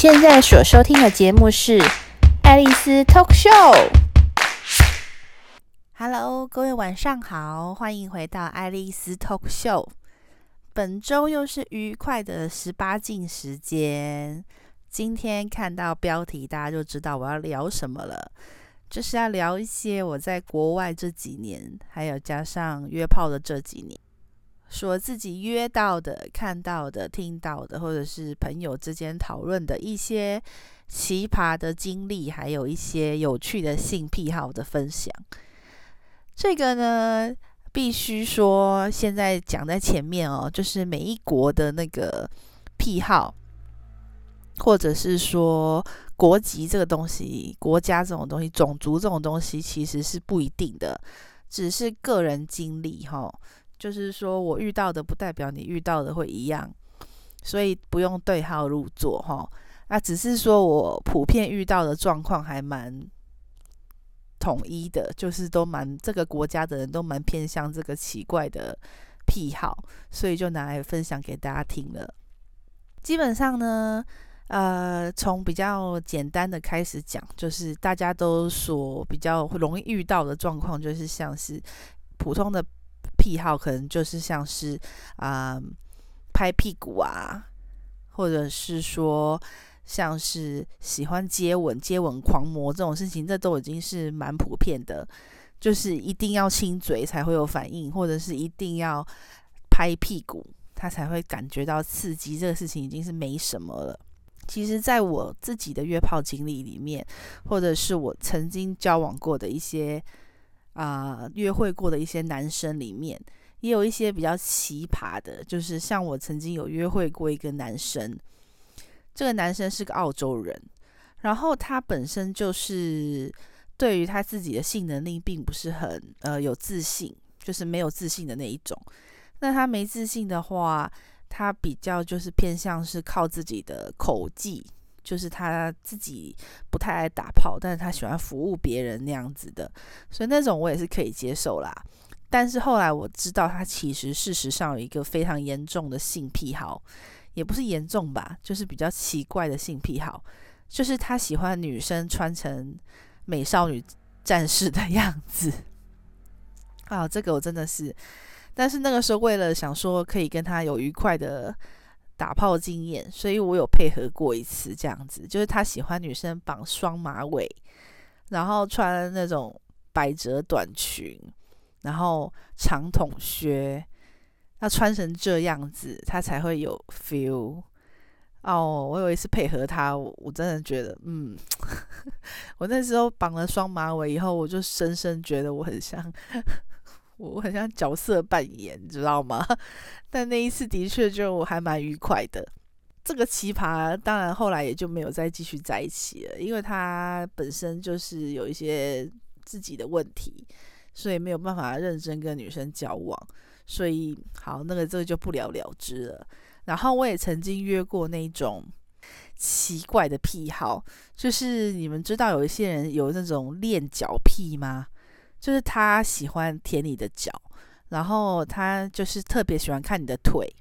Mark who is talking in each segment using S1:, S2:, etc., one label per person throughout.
S1: 现在所收听的节目是《爱丽丝 Talk Show》。Hello，各位晚上好，欢迎回到《爱丽丝 Talk Show》。本周又是愉快的十八禁时间。今天看到标题，大家就知道我要聊什么了，就是要聊一些我在国外这几年，还有加上约炮的这几年。说自己约到的、看到的、听到的，或者是朋友之间讨论的一些奇葩的经历，还有一些有趣的性癖好的分享。这个呢，必须说现在讲在前面哦，就是每一国的那个癖好，或者是说国籍这个东西、国家这种东西、种族这种东西，其实是不一定的，只是个人经历哈、就是说我遇到的不代表你遇到的会一样，所以不用对号入座哈。那只是说我普遍遇到的状况还蛮统一的，就是都蛮这个国家的人都蛮偏向这个奇怪的癖好，所以就拿来分享给大家听了。基本上呢，呃，从比较简单的开始讲，就是大家都所比较容易遇到的状况，就是像是普通的。癖好可能就是像是啊、拍屁股啊，或者是说像是喜欢接吻、接吻狂魔这种事情，这都已经是蛮普遍的。就是一定要亲嘴才会有反应，或者是一定要拍屁股，他才会感觉到刺激。这个事情已经是没什么了。其实，在我自己的约炮经历里面，或者是我曾经交往过的一些。啊、约会过的一些男生里面，也有一些比较奇葩的，就是像我曾经有约会过一个男生，这个男生是个澳洲人，然后他本身就是对于他自己的性能力并不是很呃有自信，就是没有自信的那一种。那他没自信的话，他比较就是偏向是靠自己的口技。就是他自己不太爱打炮，但是他喜欢服务别人那样子的，所以那种我也是可以接受啦。但是后来我知道他其实事实上有一个非常严重的性癖好，也不是严重吧，就是比较奇怪的性癖好，就是他喜欢女生穿成美少女战士的样子。啊，这个我真的是，但是那个时候为了想说可以跟他有愉快的。打炮经验，所以我有配合过一次这样子，就是他喜欢女生绑双马尾，然后穿那种百褶短裙，然后长筒靴，要穿成这样子，他才会有 feel。哦，我有一次配合他，我，我真的觉得，嗯，我那时候绑了双马尾以后，我就深深觉得我很像。我很像角色扮演，你知道吗？但那一次的确就还蛮愉快的。这个奇葩当然后来也就没有再继续在一起了，因为他本身就是有一些自己的问题，所以没有办法认真跟女生交往。所以好，那个这个就不了了之了。然后我也曾经约过那种奇怪的癖好，就是你们知道有一些人有那种恋脚癖吗？就是他喜欢舔你的脚，然后他就是特别喜欢看你的腿，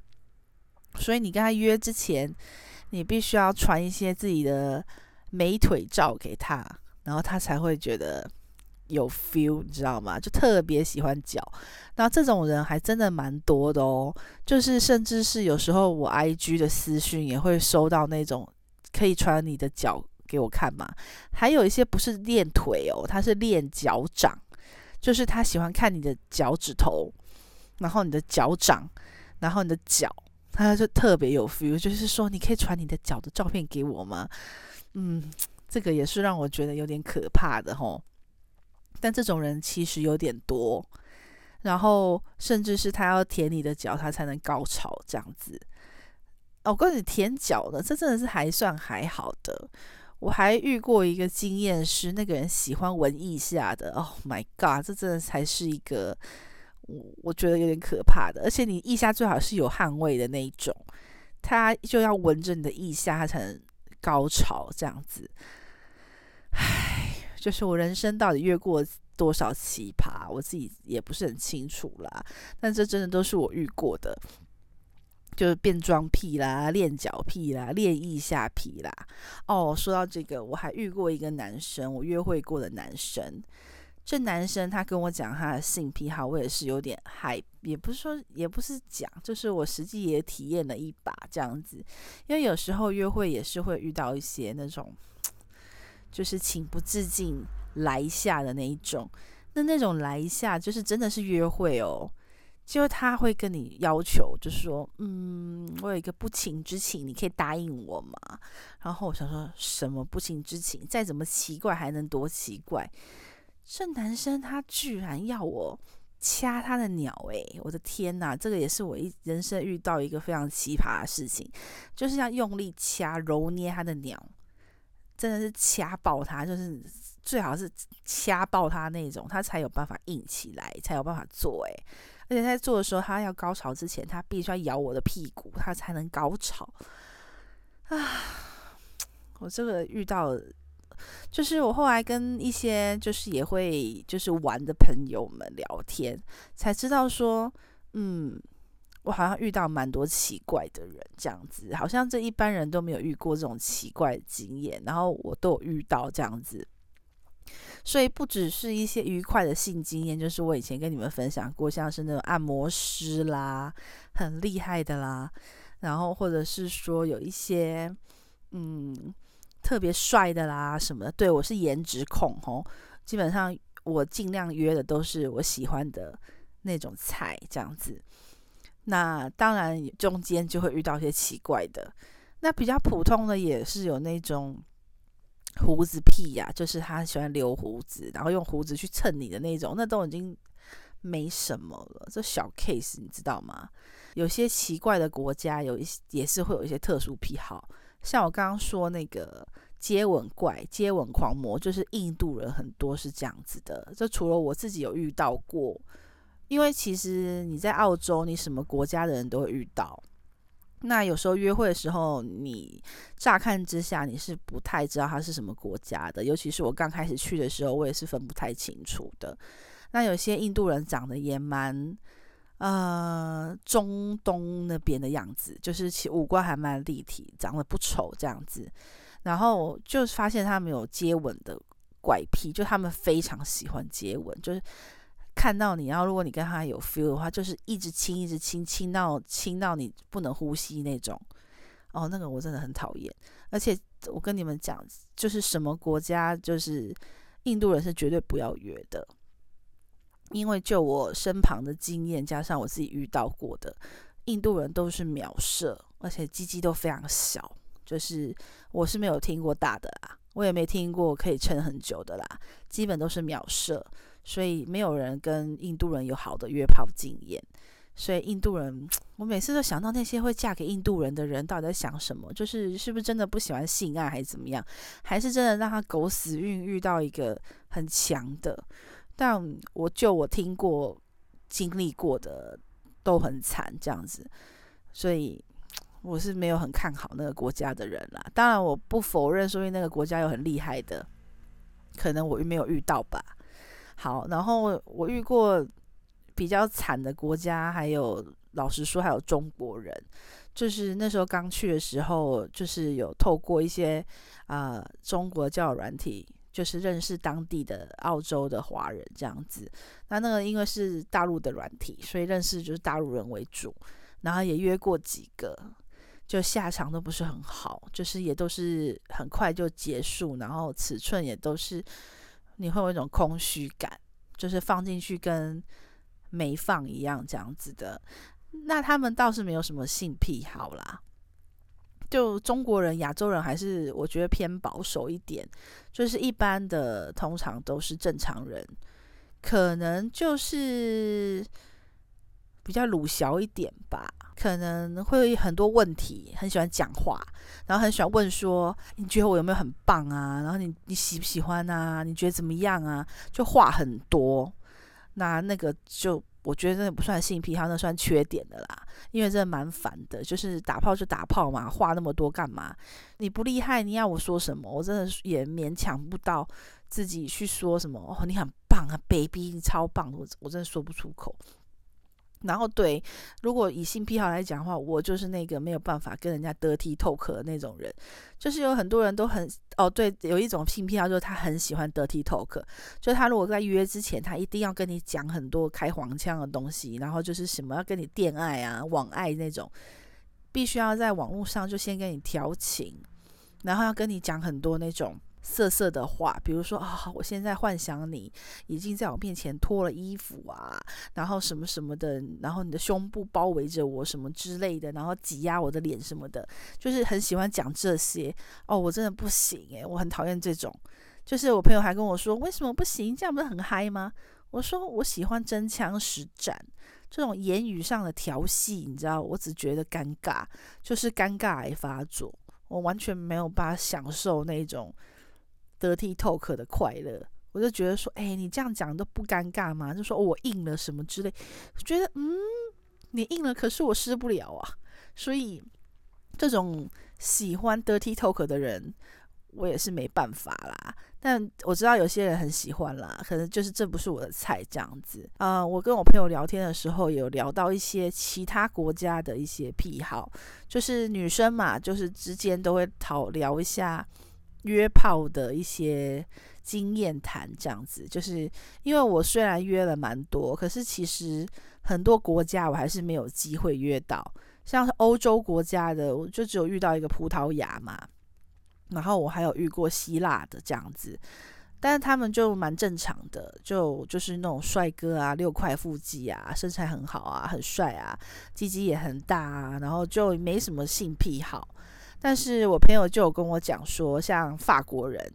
S1: 所以你跟他约之前，你必须要传一些自己的美腿照给他，然后他才会觉得有 feel，你知道吗？就特别喜欢脚，那这种人还真的蛮多的哦。就是甚至是有时候我 IG 的私讯也会收到那种可以传你的脚给我看嘛，还有一些不是练腿哦，他是练脚掌。就是他喜欢看你的脚趾头，然后你的脚掌，然后你的脚，他就特别有 feel。就是说，你可以传你的脚的照片给我吗？嗯，这个也是让我觉得有点可怕的吼。但这种人其实有点多，然后甚至是他要舔你的脚，他才能高潮这样子。哦，我告诉你，舔脚的，这真的是还算还好的。我还遇过一个经验是，那个人喜欢闻腋下的。Oh my god，这真的才是一个我我觉得有点可怕的。而且你腋下最好是有汗味的那一种，他就要闻着你的腋下，他才能高潮这样子。唉，就是我人生到底越过多少奇葩，我自己也不是很清楚啦。但这真的都是我遇过的。就是变装癖啦、练脚癖啦、练腋下癖啦。哦，说到这个，我还遇过一个男生，我约会过的男生。这男生他跟我讲他的性癖好，我也是有点害，也不是说，也不是讲，就是我实际也体验了一把这样子。因为有时候约会也是会遇到一些那种，就是情不自禁来一下的那一种。那那种来一下，就是真的是约会哦，就他会跟你要求，就是说，嗯，我有一个不情之请，你可以答应我吗？然后我想说什么不情之请，再怎么奇怪还能多奇怪？这男生他居然要我掐他的鸟诶，我的天呐，这个也是我一人生遇到一个非常奇葩的事情，就是要用力掐揉捏他的鸟，真的是掐爆他，就是最好是掐爆他那种，他才有办法硬起来，才有办法做诶，而且在做的时候，他要高潮之前，他必须要咬我的屁股，他才能高潮啊！我这个遇到。就是我后来跟一些就是也会就是玩的朋友们聊天，才知道说，嗯，我好像遇到蛮多奇怪的人，这样子，好像这一般人都没有遇过这种奇怪的经验，然后我都有遇到这样子，所以不只是一些愉快的性经验，就是我以前跟你们分享过，像是那种按摩师啦，很厉害的啦，然后或者是说有一些，嗯。特别帅的啦，什么的，对，我是颜值控吼，基本上我尽量约的都是我喜欢的那种菜，这样子。那当然中间就会遇到一些奇怪的，那比较普通的也是有那种胡子癖呀、就是他喜欢留胡子，然后用胡子去蹭你的那种，那都已经没什么了，这小 case 你知道吗？有些奇怪的国家有一些也是会有一些特殊癖好。像我刚刚说那个接吻怪、接吻狂魔，就是印度人很多是这样子的。这除了我自己有遇到过，因为其实你在澳洲，你什么国家的人都会遇到。那有时候约会的时候，你乍看之下你是不太知道他是什么国家的，尤其是我刚开始去的时候，我也是分不太清楚的。那有些印度人长得也蛮……呃，中东那边的样子，就是其五官还蛮立体，长得不丑这样子。然后就发现他们有接吻的怪癖，就他们非常喜欢接吻，就是看到你，然后如果你跟他有 feel 的话，就是一直亲，一直亲，亲到亲到你不能呼吸那种。哦，那个我真的很讨厌。而且我跟你们讲，就是什么国家，就是印度人是绝对不要约的。因为就我身旁的经验，加上我自己遇到过的，印度人都是秒射，而且鸡鸡都非常小，就是我是没有听过大的啦，我也没听过可以撑很久的啦，基本都是秒射，所以没有人跟印度人有好的约炮经验。所以印度人，我每次都想到那些会嫁给印度人的人到底在想什么，就是是不是真的不喜欢性爱，还是怎么样，还是真的让他狗死运遇到一个很强的。但我就我听过、经历过的都很惨这样子，所以我是没有很看好那个国家的人啦。当然，我不否认，说明那个国家有很厉害的，可能我没有遇到吧。好，然后我遇过比较惨的国家，还有老实说，还有中国人，就是那时候刚去的时候，就是有透过一些啊、呃、中国交友软体。就是认识当地的澳洲的华人这样子，那那个因为是大陆的软体，所以认识就是大陆人为主，然后也约过几个，就下场都不是很好，就是也都是很快就结束，然后尺寸也都是你会有一种空虚感，就是放进去跟没放一样这样子的。那他们倒是没有什么性癖好啦。就中国人、亚洲人还是我觉得偏保守一点，就是一般的通常都是正常人，可能就是比较鲁小一点吧，可能会有很多问题，很喜欢讲话，然后很喜欢问说，你觉得我有没有很棒啊？然后你你喜不喜欢啊？你觉得怎么样啊？就话很多，那那个就。我觉得那不算性癖，他那算缺点的啦。因为真的蛮烦的，就是打炮就打炮嘛，话那么多干嘛？你不厉害，你要我说什么？我真的也勉强不到自己去说什么。哦，你很棒啊，baby，你超棒，我我真的说不出口。然后对，如果以性癖好来讲的话，我就是那个没有办法跟人家 dirty talk 的那种人。就是有很多人都很哦，对，有一种性癖好就是他很喜欢 dirty talk，就他如果在约之前，他一定要跟你讲很多开黄腔的东西，然后就是什么要跟你电爱啊、网爱那种，必须要在网络上就先跟你调情，然后要跟你讲很多那种。色色的话，比如说啊、我现在幻想你已经在我面前脱了衣服啊，然后什么什么的，然后你的胸部包围着我什么之类的，然后挤压我的脸什么的，就是很喜欢讲这些哦。我真的不行诶，我很讨厌这种。就是我朋友还跟我说，为什么不行？这样不是很嗨吗？我说我喜欢真枪实战，这种言语上的调戏，你知道，我只觉得尴尬，就是尴尬癌发作，我完全没有办法享受那种。Dirty talk 的快乐，我就觉得说，哎，你这样讲都不尴尬吗？就说我硬了什么之类，觉得嗯，你硬了，可是我湿不了啊。所以这种喜欢 dirty talk 的人，我也是没办法啦。但我知道有些人很喜欢啦，可能就是这不是我的菜这样子啊。我跟我朋友聊天的时候，有聊到一些其他国家的一些癖好，就是女生嘛，就是之间都会讨聊一下。约炮的一些经验谈，这样子，就是因为我虽然约了蛮多，可是其实很多国家我还是没有机会约到，像是欧洲国家的，我就只有遇到一个葡萄牙嘛，然后我还有遇过希腊的这样子，但是他们就蛮正常的，就就是那种帅哥啊，六块腹肌啊，身材很好啊，很帅啊，鸡鸡也很大啊，然后就没什么性癖好。但是我朋友就有跟我讲说，像法国人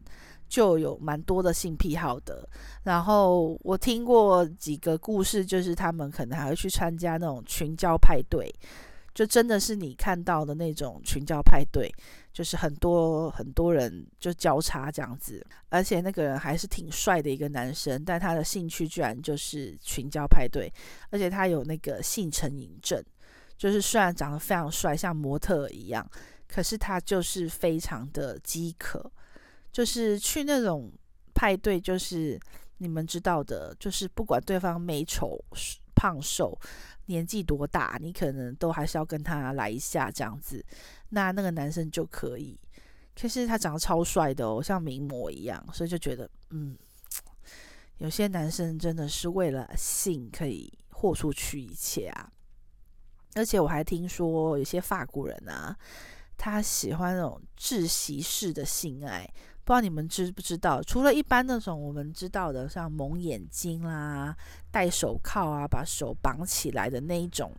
S1: 就有蛮多的性癖好的。然后我听过几个故事，就是他们可能还会去参加那种群交派对，就真的是你看到的那种群交派对，就是很多很多人就交叉这样子，而且那个人还是挺帅的一个男生，但他的兴趣居然就是群交派对，而且他有那个性成瘾症，就是虽然长得非常帅，像模特一样。可是他就是非常的饥渴，就是去那种派对，就是你们知道的，就是不管对方美丑、胖瘦、年纪多大，你可能都还是要跟他来一下这样子。那那个男生就可以，可是他长得超帅的哦，像名模一样，所以就觉得，嗯，有些男生真的是为了性可以豁出去一切啊。而且我还听说有些法国人啊。他喜欢那种窒息式的性爱，不知道你们知不知道？除了一般那种我们知道的，像蒙眼睛啦、戴手铐啊、把手绑起来的那一种，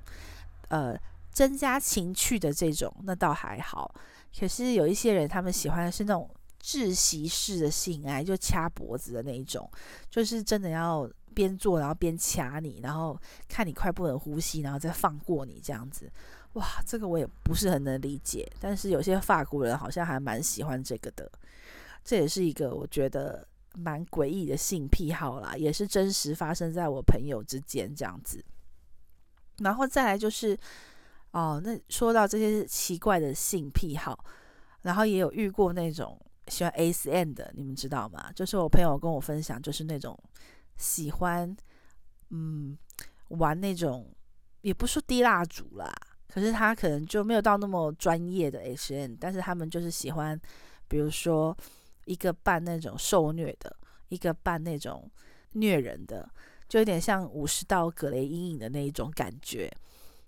S1: 呃，增加情趣的这种，那倒还好。可是有一些人，他们喜欢的是那种窒息式的性爱，就掐脖子的那一种，就是真的要边做然后边掐你，然后看你快不能呼吸，然后再放过你这样子。哇，这个我也不是很能理解，但是有些法国人好像还蛮喜欢这个的，这也是一个我觉得蛮诡异的性癖好啦，也是真实发生在我朋友之间这样子。然后再来就是，哦，那说到这些奇怪的性癖好，然后也有遇过那种喜欢 SM 的，你们知道吗？就是我朋友跟我分享，就是那种喜欢嗯玩那种，也不说滴蜡烛啦。可是他可能就没有到那么专业的 H N，但是他们就是喜欢，比如说一个扮那种受虐的，一个扮那种虐人的，就有点像武士道格雷阴影的那一种感觉。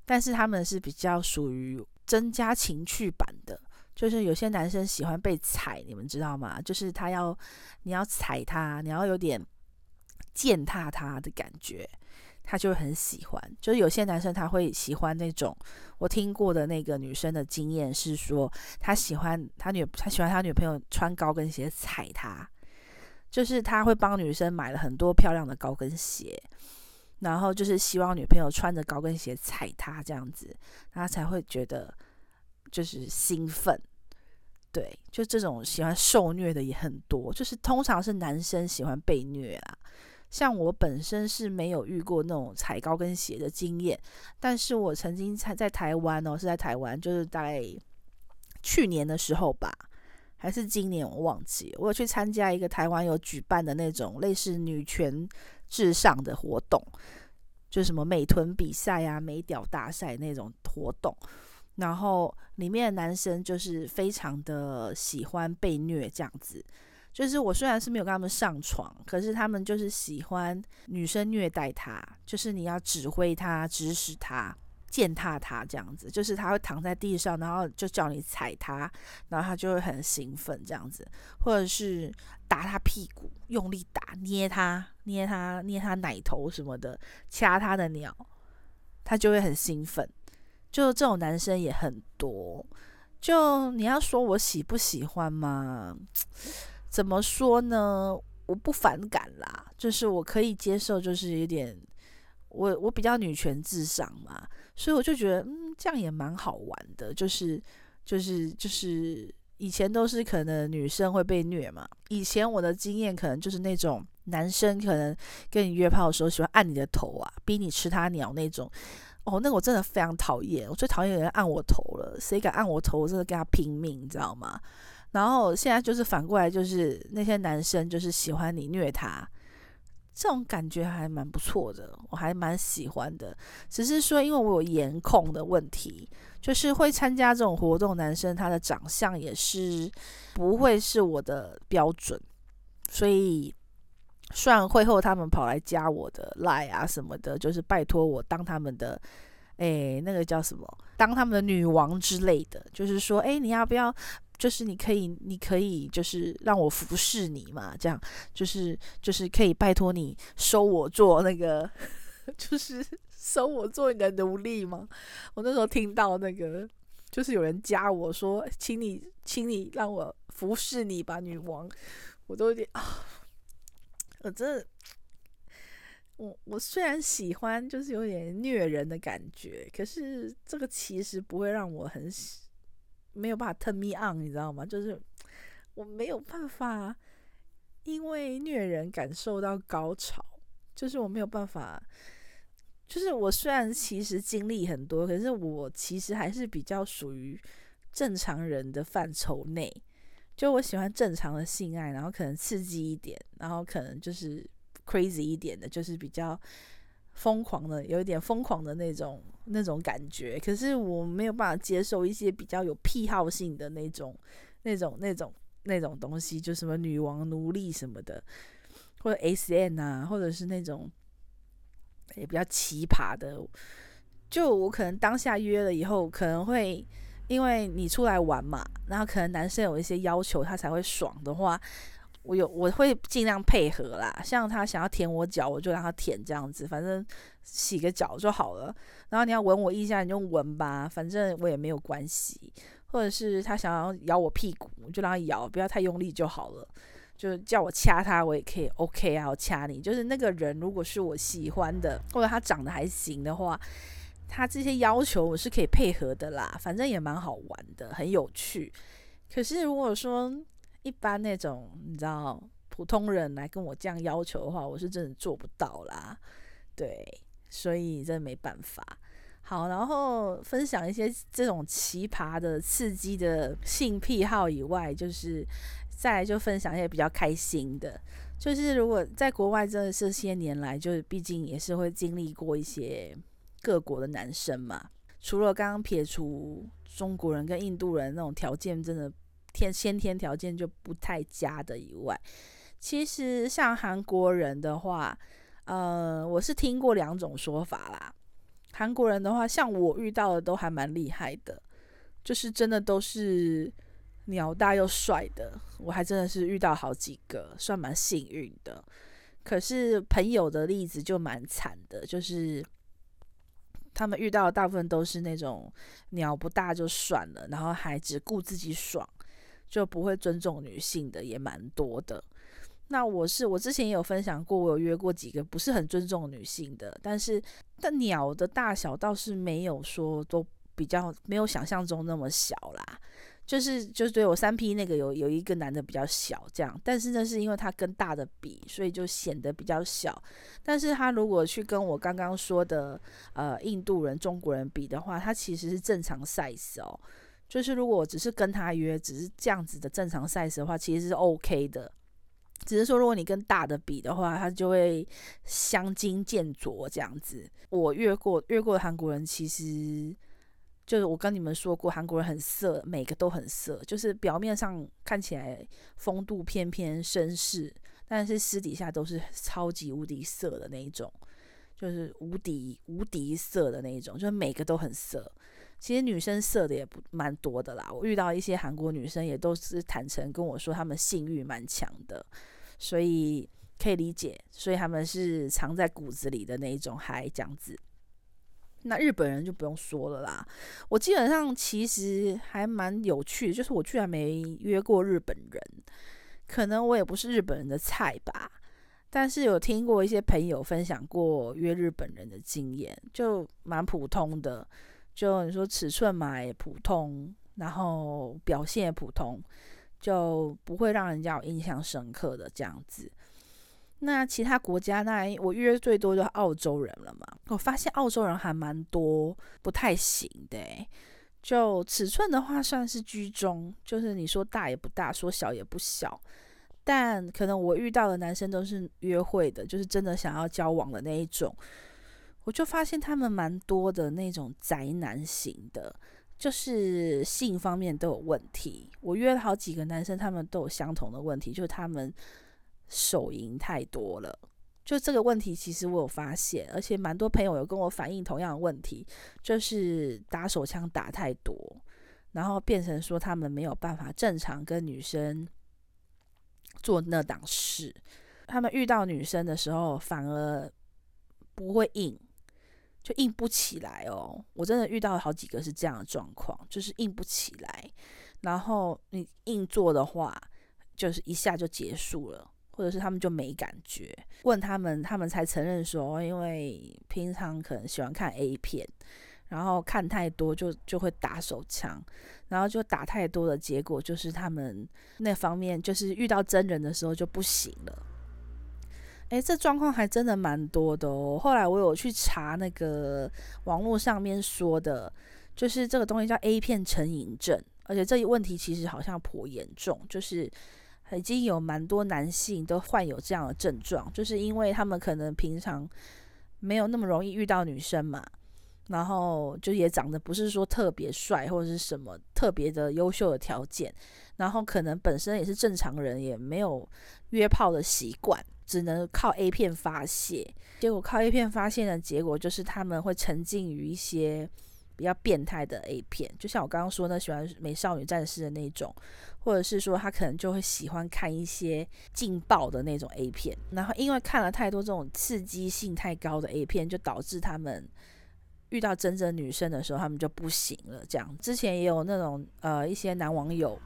S1: 但是他们是比较属于增加情趣版的，就是有些男生喜欢被踩，你们知道吗？就是他要你要踩他，你要有点践踏他的感觉。他就很喜欢，就是有些男生他会喜欢那种，我听过的那个女生的经验是说，他喜欢他女他喜欢他女朋友穿高跟鞋踩他，就是他会帮女生买了很多漂亮的高跟鞋，然后就是希望女朋友穿着高跟鞋踩他这样子，他才会觉得就是兴奋。对，就这种喜欢受虐的也很多，就是通常是男生喜欢被虐啊。像我本身是没有遇过那种踩高跟鞋的经验，但是我曾经在在台湾哦，是在台湾，就是大概去年的时候吧，还是今年我忘记，我有去参加一个台湾有举办的那种类似女权至上的活动，就什么美臀比赛啊、美屌大赛那种活动。然后里面的男生就是非常的喜欢被虐这样子，就是我虽然是没有跟他们上床，可是他们就是喜欢女生虐待他，就是你要指挥他、指使他、践踏他这样子，就是他会躺在地上，然后就叫你踩他，然后他就会很兴奋这样子，或者是打他屁股，用力打、捏他、捏他、捏他奶头什么的，掐他的鸟，他就会很兴奋。就这种男生也很多，就你要说我喜不喜欢吗？怎么说呢？我不反感啦，就是我可以接受，就是有点我我比较女权至上嘛，所以我就觉得嗯，这样也蛮好玩的，就是就是就是以前都是可能女生会被虐嘛，以前我的经验可能就是那种男生可能跟你约炮的时候喜欢按你的头啊，逼你吃他鸟那种。哦，那个我真的非常讨厌，我最讨厌有人按我头了，谁敢按我头，我真的跟他拼命，你知道吗？然后现在就是反过来，就是那些男生就是喜欢你虐他，这种感觉还蛮不错的，我还蛮喜欢的。只是说，因为我有颜控的问题，就是会参加这种活动，男生他的长相也是不会是我的标准，所以。虽然会后他们跑来加我的 line 啊什么的，就是拜托我当他们的，诶，那个叫什么，当他们的女王之类的，就是说，诶，你要不要，就是你可以，你可以，就是让我服侍你嘛，这样，就是就是可以拜托你收我做那个，就是收我做你的奴隶吗？我那时候听到那个，就是有人加我说，请你，请你让我服侍你吧，女王，我都有点啊。我真的，我我虽然喜欢，就是有点虐人的感觉，可是这个其实不会让我很喜没有办法 turn me on，你知道吗？就是我没有办法因为虐人感受到高潮，就是我没有办法，就是我虽然其实经历很多，可是我其实还是比较属于正常人的范畴内。就我喜欢正常的性爱，然后可能刺激一点，然后可能就是 crazy 一点的，就是比较疯狂的，有一点疯狂的那种那种感觉。可是我没有办法接受一些比较有癖好性的那种、那种、那种、那种东西，就什么女王奴隶什么的，或者 S N 啊，或者是那种也比较奇葩的。就我可能当下约了以后，可能会。因为你出来玩嘛，然后可能男生有一些要求，他才会爽的话，我有我会尽量配合啦。像他想要舔我脚，我就让他舔这样子，反正洗个脚就好了。然后你要闻我一下，你就闻吧，反正我也没有关系。或者是他想要咬我屁股，我就让他咬，不要太用力就好了。就叫我掐他，我也可以 OK 啊，我掐你。就是那个人如果是我喜欢的，或者他长得还行的话。他这些要求我是可以配合的啦，反正也蛮好玩的，很有趣。可是如果说一般那种你知道普通人来跟我这样要求的话，我是真的做不到啦。对，所以真的没办法。好，然后分享一些这种奇葩的、刺激的性癖好以外，就是再来就分享一些比较开心的。就是如果在国外，这这些年来，就是毕竟也是会经历过一些。各国的男生嘛，除了刚刚撇除中国人跟印度人那种条件真的天先天条件就不太佳的以外，其实像韩国人的话，呃，我是听过两种说法啦。韩国人的话，像我遇到的都还蛮厉害的，就是真的都是鸟大又帅的，我还真的是遇到好几个，算蛮幸运的。可是朋友的例子就蛮惨的，就是。他们遇到的大部分都是那种鸟不大就算了，然后还只顾自己爽，就不会尊重女性的也蛮多的。那我是我之前也有分享过，我有约过几个不是很尊重女性的，但是但鸟的大小倒是没有说都比较没有想象中那么小啦。就是就是对我三 P 那个有有一个男的比较小这样，但是呢是因为他跟大的比，所以就显得比较小。但是他如果去跟我刚刚说的呃印度人、中国人比的话，他其实是正常 size 哦。就是如果只是跟他约，只是这样子的正常赛事的话，其实是 OK 的。只是说如果你跟大的比的话，他就会相近见拙这样子。我约过约过韩国人，其实就是我跟你们说过，韩国人很色，每个都很色，就是表面上看起来风度翩翩绅士，但是私底下都是超级无敌色的那一种。就是无敌无敌色的那一种，就是每个都很色。其实女生色的也不蛮多的啦。我遇到一些韩国女生也都是坦诚跟我说，她们性欲蛮强的，所以可以理解。所以他们是藏在骨子里的那一种嗨这样子。那日本人就不用说了啦。我基本上其实还蛮有趣的，就是我居然没约过日本人，可能我也不是日本人的菜吧。但是有听过一些朋友分享过约日本人的经验，就蛮普通的。就你说尺寸嘛也普通，然后表现也普通，就不会让人家有印象深刻的这样子。那其他国家那我约最多就澳洲人了嘛。我发现澳洲人还蛮多不太行的，就尺寸的话算是居中，就是你说大也不大，说小也不小。但可能我遇到的男生都是约会的，就是真的想要交往的那一种。我就发现他们蛮多的那种宅男型的，就是性方面都有问题。我约了好几个男生，他们都有相同的问题，就是他们手淫太多了。就这个问题，其实我有发现，而且蛮多朋友有跟我反映同样的问题，就是打手枪打太多，然后变成说他们没有办法正常跟女生。做那档事，他们遇到女生的时候反而不会硬，就硬不起来哦。我真的遇到好几个是这样的状况，就是硬不起来。然后你硬做的话，就是一下就结束了，或者是他们就没感觉。问他们，他们才承认说，因为平常可能喜欢看 A 片。然后看太多就就会打手枪，然后就打太多的结果就是他们那方面就是遇到真人的时候就不行了。诶，这状况还真的蛮多的哦。后来我有去查那个网络上面说的，就是这个东西叫 A 片成瘾症，而且这一问题其实好像颇严重，就是已经有蛮多男性都患有这样的症状，就是因为他们可能平常没有那么容易遇到女生嘛。然后就也长得不是说特别帅或者是什么特别的优秀的条件，然后可能本身也是正常人，也没有约炮的习惯，只能靠 A 片发泄。结果靠 A 片发泄的结果就是他们会沉浸于一些比较变态的 A 片，就像我刚刚说的，喜欢美少女战士的那种，或者是说他可能就会喜欢看一些劲爆的那种 A 片。然后因为看了太多这种刺激性太高的 A 片，就导致他们。遇到真正女生的时候，他们就不行了。这样之前也有那种呃一些男网友，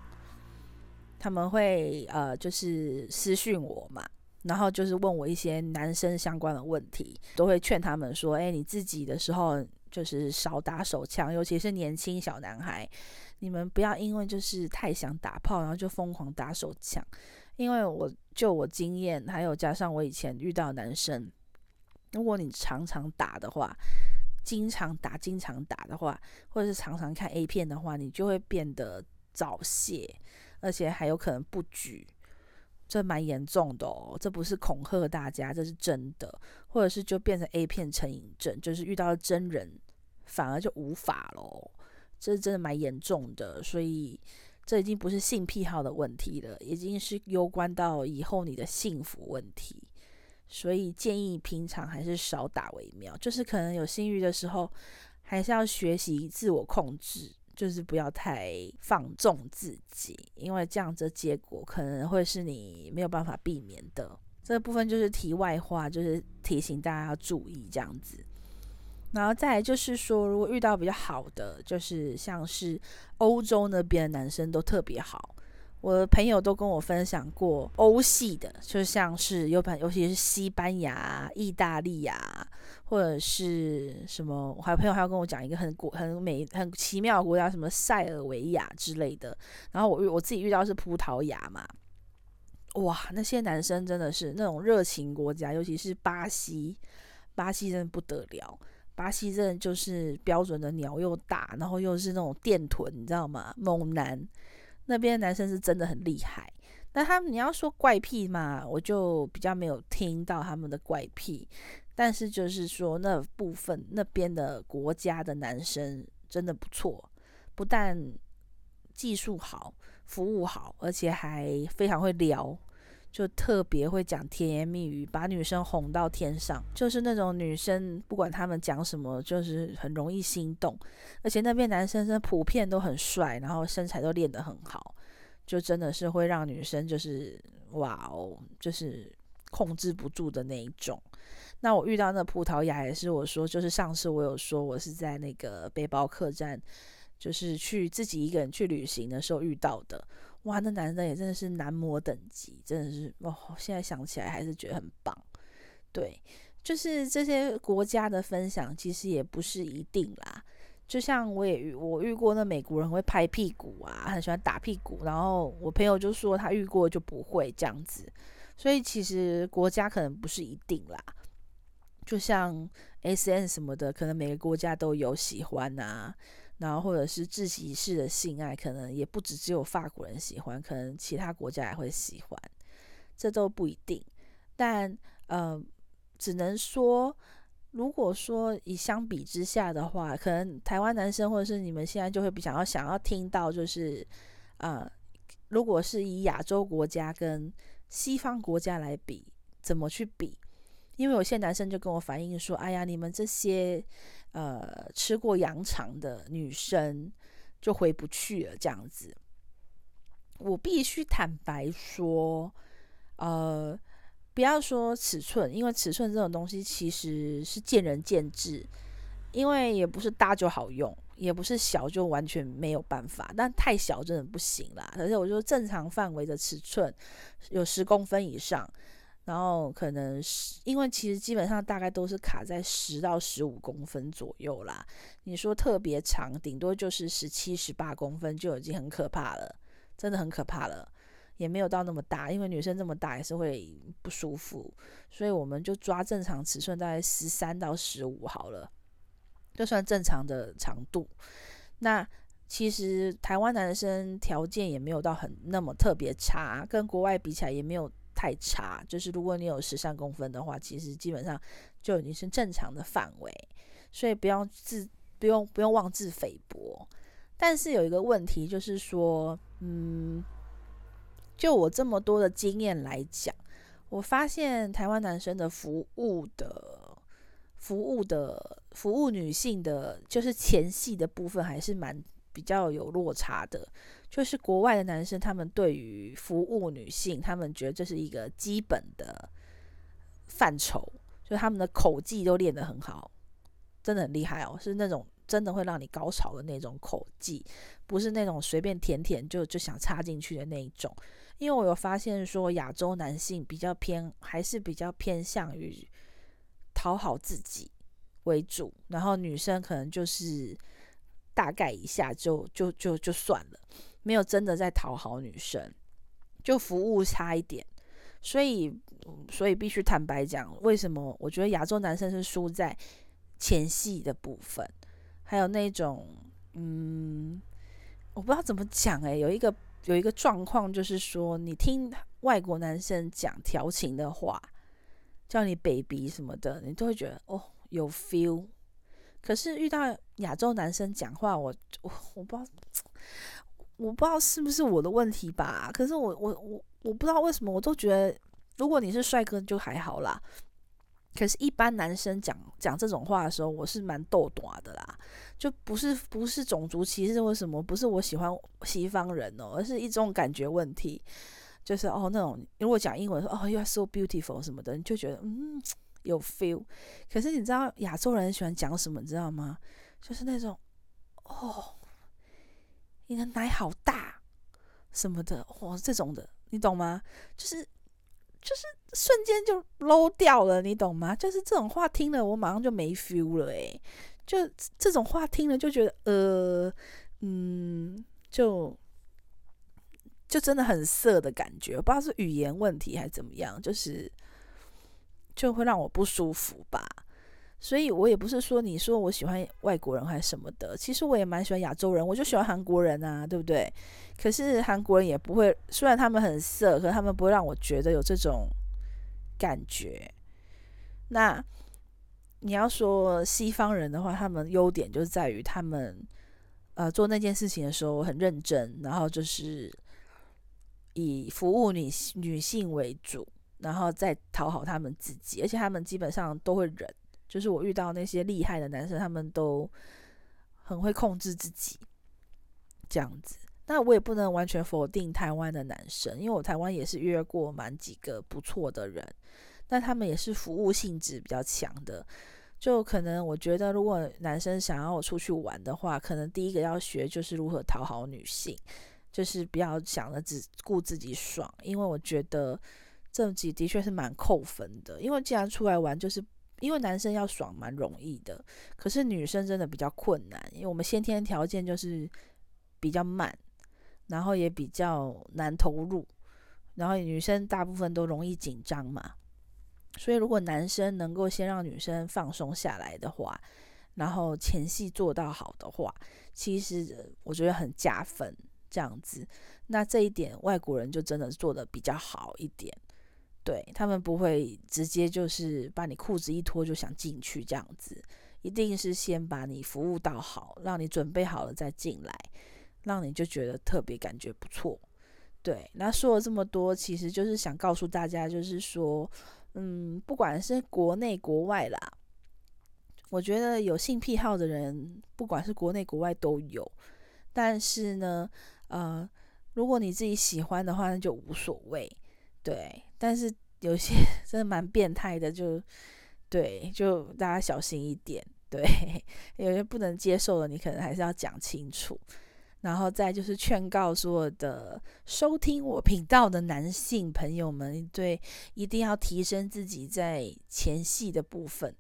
S1: 他们会呃就是私讯我嘛，然后就是问我一些男生相关的问题，都会劝他们说：哎，你自己的时候就是少打手枪，尤其是年轻小男孩，你们不要因为就是太想打炮，然后就疯狂打手枪。因为我就我经验，还有加上我以前遇到男生，如果你常常打的话。经常打、经常打的话，或者是常常看 A 片的话，你就会变得早泄，而且还有可能不举，这蛮严重的哦。这不是恐吓大家，这是真的，或者是就变成 A 片成瘾症，就是遇到了真人反而就无法咯。这是真的蛮严重的，所以这已经不是性癖好的问题了，已经是攸关到以后你的幸福问题。所以建议平常还是少打为妙，就是可能有性欲的时候，还是要学习自我控制，就是不要太放纵自己，因为这样子结果可能会是你没有办法避免的。这部分就是题外话，就是提醒大家要注意这样子。然后再来就是说，如果遇到比较好的，就是像是欧洲那边的男生都特别好。我的朋友都跟我分享过欧系的，就像是尤尤其是西班牙、意大利呀，或者是什么，我还有朋友还要跟我讲一个很国很美很奇妙的国家，什么塞尔维亚之类的。然后我我自己遇到是葡萄牙嘛，哇，那些男生真的是那种热情国家，尤其是巴西，巴西真的不得了，巴西真的就是标准的鸟又大，然后又是那种电臀，你知道吗？猛男。那边的男生是真的很厉害，那他们你要说怪癖嘛，我就比较没有听到他们的怪癖。但是就是说那部分那边的国家的男生真的不错，不但技术好、服务好，而且还非常会聊。就特别会讲甜言蜜语，把女生哄到天上，就是那种女生不管他们讲什么，就是很容易心动。而且那边男生是普遍都很帅，然后身材都练得很好，就真的是会让女生就是哇哦，就是控制不住的那一种。那我遇到那葡萄牙也是，我说就是上次我有说我是在那个背包客栈，就是去自己一个人去旅行的时候遇到的。哇，那男的也真的是男模等级，真的是哦！现在想起来还是觉得很棒。对，就是这些国家的分享，其实也不是一定啦。就像我也遇我遇过那美国人会拍屁股啊，很喜欢打屁股，然后我朋友就说他遇过就不会这样子。所以其实国家可能不是一定啦。就像 SM 什么的，可能每个国家都有喜欢啊。然后或者是窒息式的性爱，可能也不只只有法国人喜欢，可能其他国家也会喜欢，这都不一定。但呃，只能说，如果说以相比之下的话，可能台湾男生或者是你们现在就会比较想要听到，就是呃，如果是以亚洲国家跟西方国家来比，怎么去比？因为有些男生就跟我反映说：“哎呀，你们这些……”呃，吃过羊肠的女生就回不去了，这样子。我必须坦白说，呃，不要说尺寸，因为尺寸这种东西其实是见仁见智，因为也不是大就好用，也不是小就完全没有办法，但太小真的不行啦。而且我说正常范围的尺寸有十公分以上。然后可能是因为其实基本上大概都是卡在十到十五公分左右啦。你说特别长，顶多就是十七、十八公分就已经很可怕了，真的很可怕了。也没有到那么大，因为女生这么大也是会不舒服，所以我们就抓正常尺寸，大概十三到十五好了，就算正常的长度。那其实台湾男生条件也没有到很那么特别差，跟国外比起来也没有。太差，就是如果你有十三公分的话，其实基本上就已经是正常的范围，所以不用自不用不用妄自菲薄。但是有一个问题就是说，嗯，就我这么多的经验来讲，我发现台湾男生的服务的服务的服务女性的，就是前戏的部分还是蛮比较有落差的。就是国外的男生，他们对于服务女性，他们觉得这是一个基本的范畴，就他们的口技都练得很好，真的很厉害哦，是那种真的会让你高潮的那种口技，不是那种随便舔舔就就想插进去的那一种。因为我有发现说，亚洲男性比较偏，还是比较偏向于讨好自己为主，然后女生可能就是大概一下就就就就算了。没有真的在讨好女生，就服务差一点，所以所以必须坦白讲，为什么我觉得亚洲男生是输在前戏的部分，还有那种嗯，我不知道怎么讲哎，有一个有一个状况就是说，你听外国男生讲调情的话，叫你 baby 什么的，你都会觉得哦有 feel，可是遇到亚洲男生讲话，我我我不知道。我不知道是不是我的问题吧，可是我我我我不知道为什么，我都觉得如果你是帅哥就还好啦，可是，一般男生讲讲这种话的时候，我是蛮逗短的啦，就不是不是种族歧视，为什么不是我喜欢西方人哦，而是一种感觉问题，就是哦那种如果讲英文说哦 you are so beautiful 什么的，你就觉得嗯有 feel，可是你知道亚洲人喜欢讲什么，你知道吗？就是那种哦。你的奶好大，什么的，哇，这种的，你懂吗？就是，就是瞬间就 low 掉了，你懂吗？就是这种话听了，我马上就没 feel 了，诶，就这种话听了就觉得，呃，嗯，就就真的很色的感觉，不知道是语言问题还是怎么样，就是就会让我不舒服吧。所以我也不是说你说我喜欢外国人还是什么的，其实我也蛮喜欢亚洲人，我就喜欢韩国人啊，对不对？可是韩国人也不会，虽然他们很色，可是他们不会让我觉得有这种感觉。那你要说西方人的话，他们优点就是在于他们呃做那件事情的时候很认真，然后就是以服务女女性为主，然后再讨好他们自己，而且他们基本上都会忍。就是我遇到那些厉害的男生，他们都很会控制自己，这样子。那我也不能完全否定台湾的男生，因为我台湾也是约过蛮几个不错的人，但他们也是服务性质比较强的。就可能我觉得，如果男生想要我出去玩的话，可能第一个要学就是如何讨好女性，就是不要想着只顾自己爽，因为我觉得这集的确是蛮扣分的。因为既然出来玩，就是。因为男生要爽蛮容易的，可是女生真的比较困难，因为我们先天条件就是比较慢，然后也比较难投入，然后女生大部分都容易紧张嘛，所以如果男生能够先让女生放松下来的话，然后前戏做到好的话，其实我觉得很加分，这样子，那这一点外国人就真的做的比较好一点。对，他们不会直接就是把你裤子一脱就想进去这样子，一定是先把你服务到好，让你准备好了再进来，让你就觉得特别感觉不错。对，那说了这么多，其实就是想告诉大家，就是说，嗯，不管是国内国外啦，我觉得有性癖好的人，不管是国内国外都有，但是呢，呃，如果你自己喜欢的话，那就无所谓。对，但是有些 真的蛮变态的，就对，就大家小心一点。对，有些不能接受的，你可能还是要讲清楚。然后再就是劝告所有的收听我频道的男性朋友们，对，一定要提升自己在前戏的部分，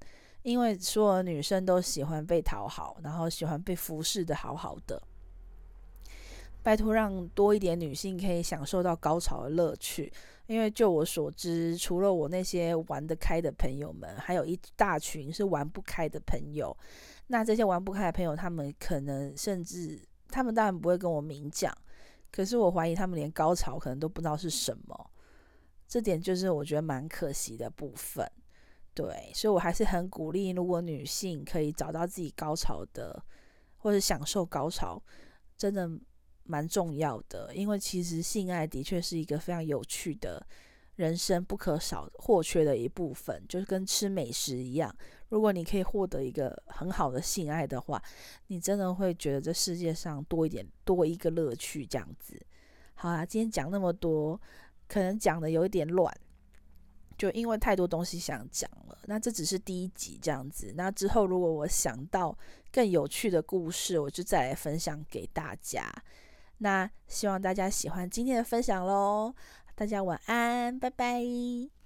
S1: 因为所有女生都喜欢被讨好，然后喜欢被服侍的好好的。拜托，让多一点女性可以享受到高潮的乐趣。因为就我所知，除了我那些玩得开的朋友们，还有一大群是玩不开的朋友。那这些玩不开的朋友，他们可能甚至，他们当然不会跟我明讲，可是我怀疑他们连高潮可能都不知道是什么。这点就是我觉得蛮可惜的部分。对，所以我还是很鼓励，如果女性可以找到自己高潮的，或者享受高潮，真的。蛮重要的，因为其实性爱的确是一个非常有趣的人生不可少或缺的一部分，就是跟吃美食一样。如果你可以获得一个很好的性爱的话，你真的会觉得这世界上多一点多一个乐趣这样子。好啦，今天讲那么多，可能讲的有一点乱，就因为太多东西想讲了。那这只是第一集这样子，那之后如果我想到更有趣的故事，我就再来分享给大家。那希望大家喜欢今天的分享喽，大家晚安，拜拜。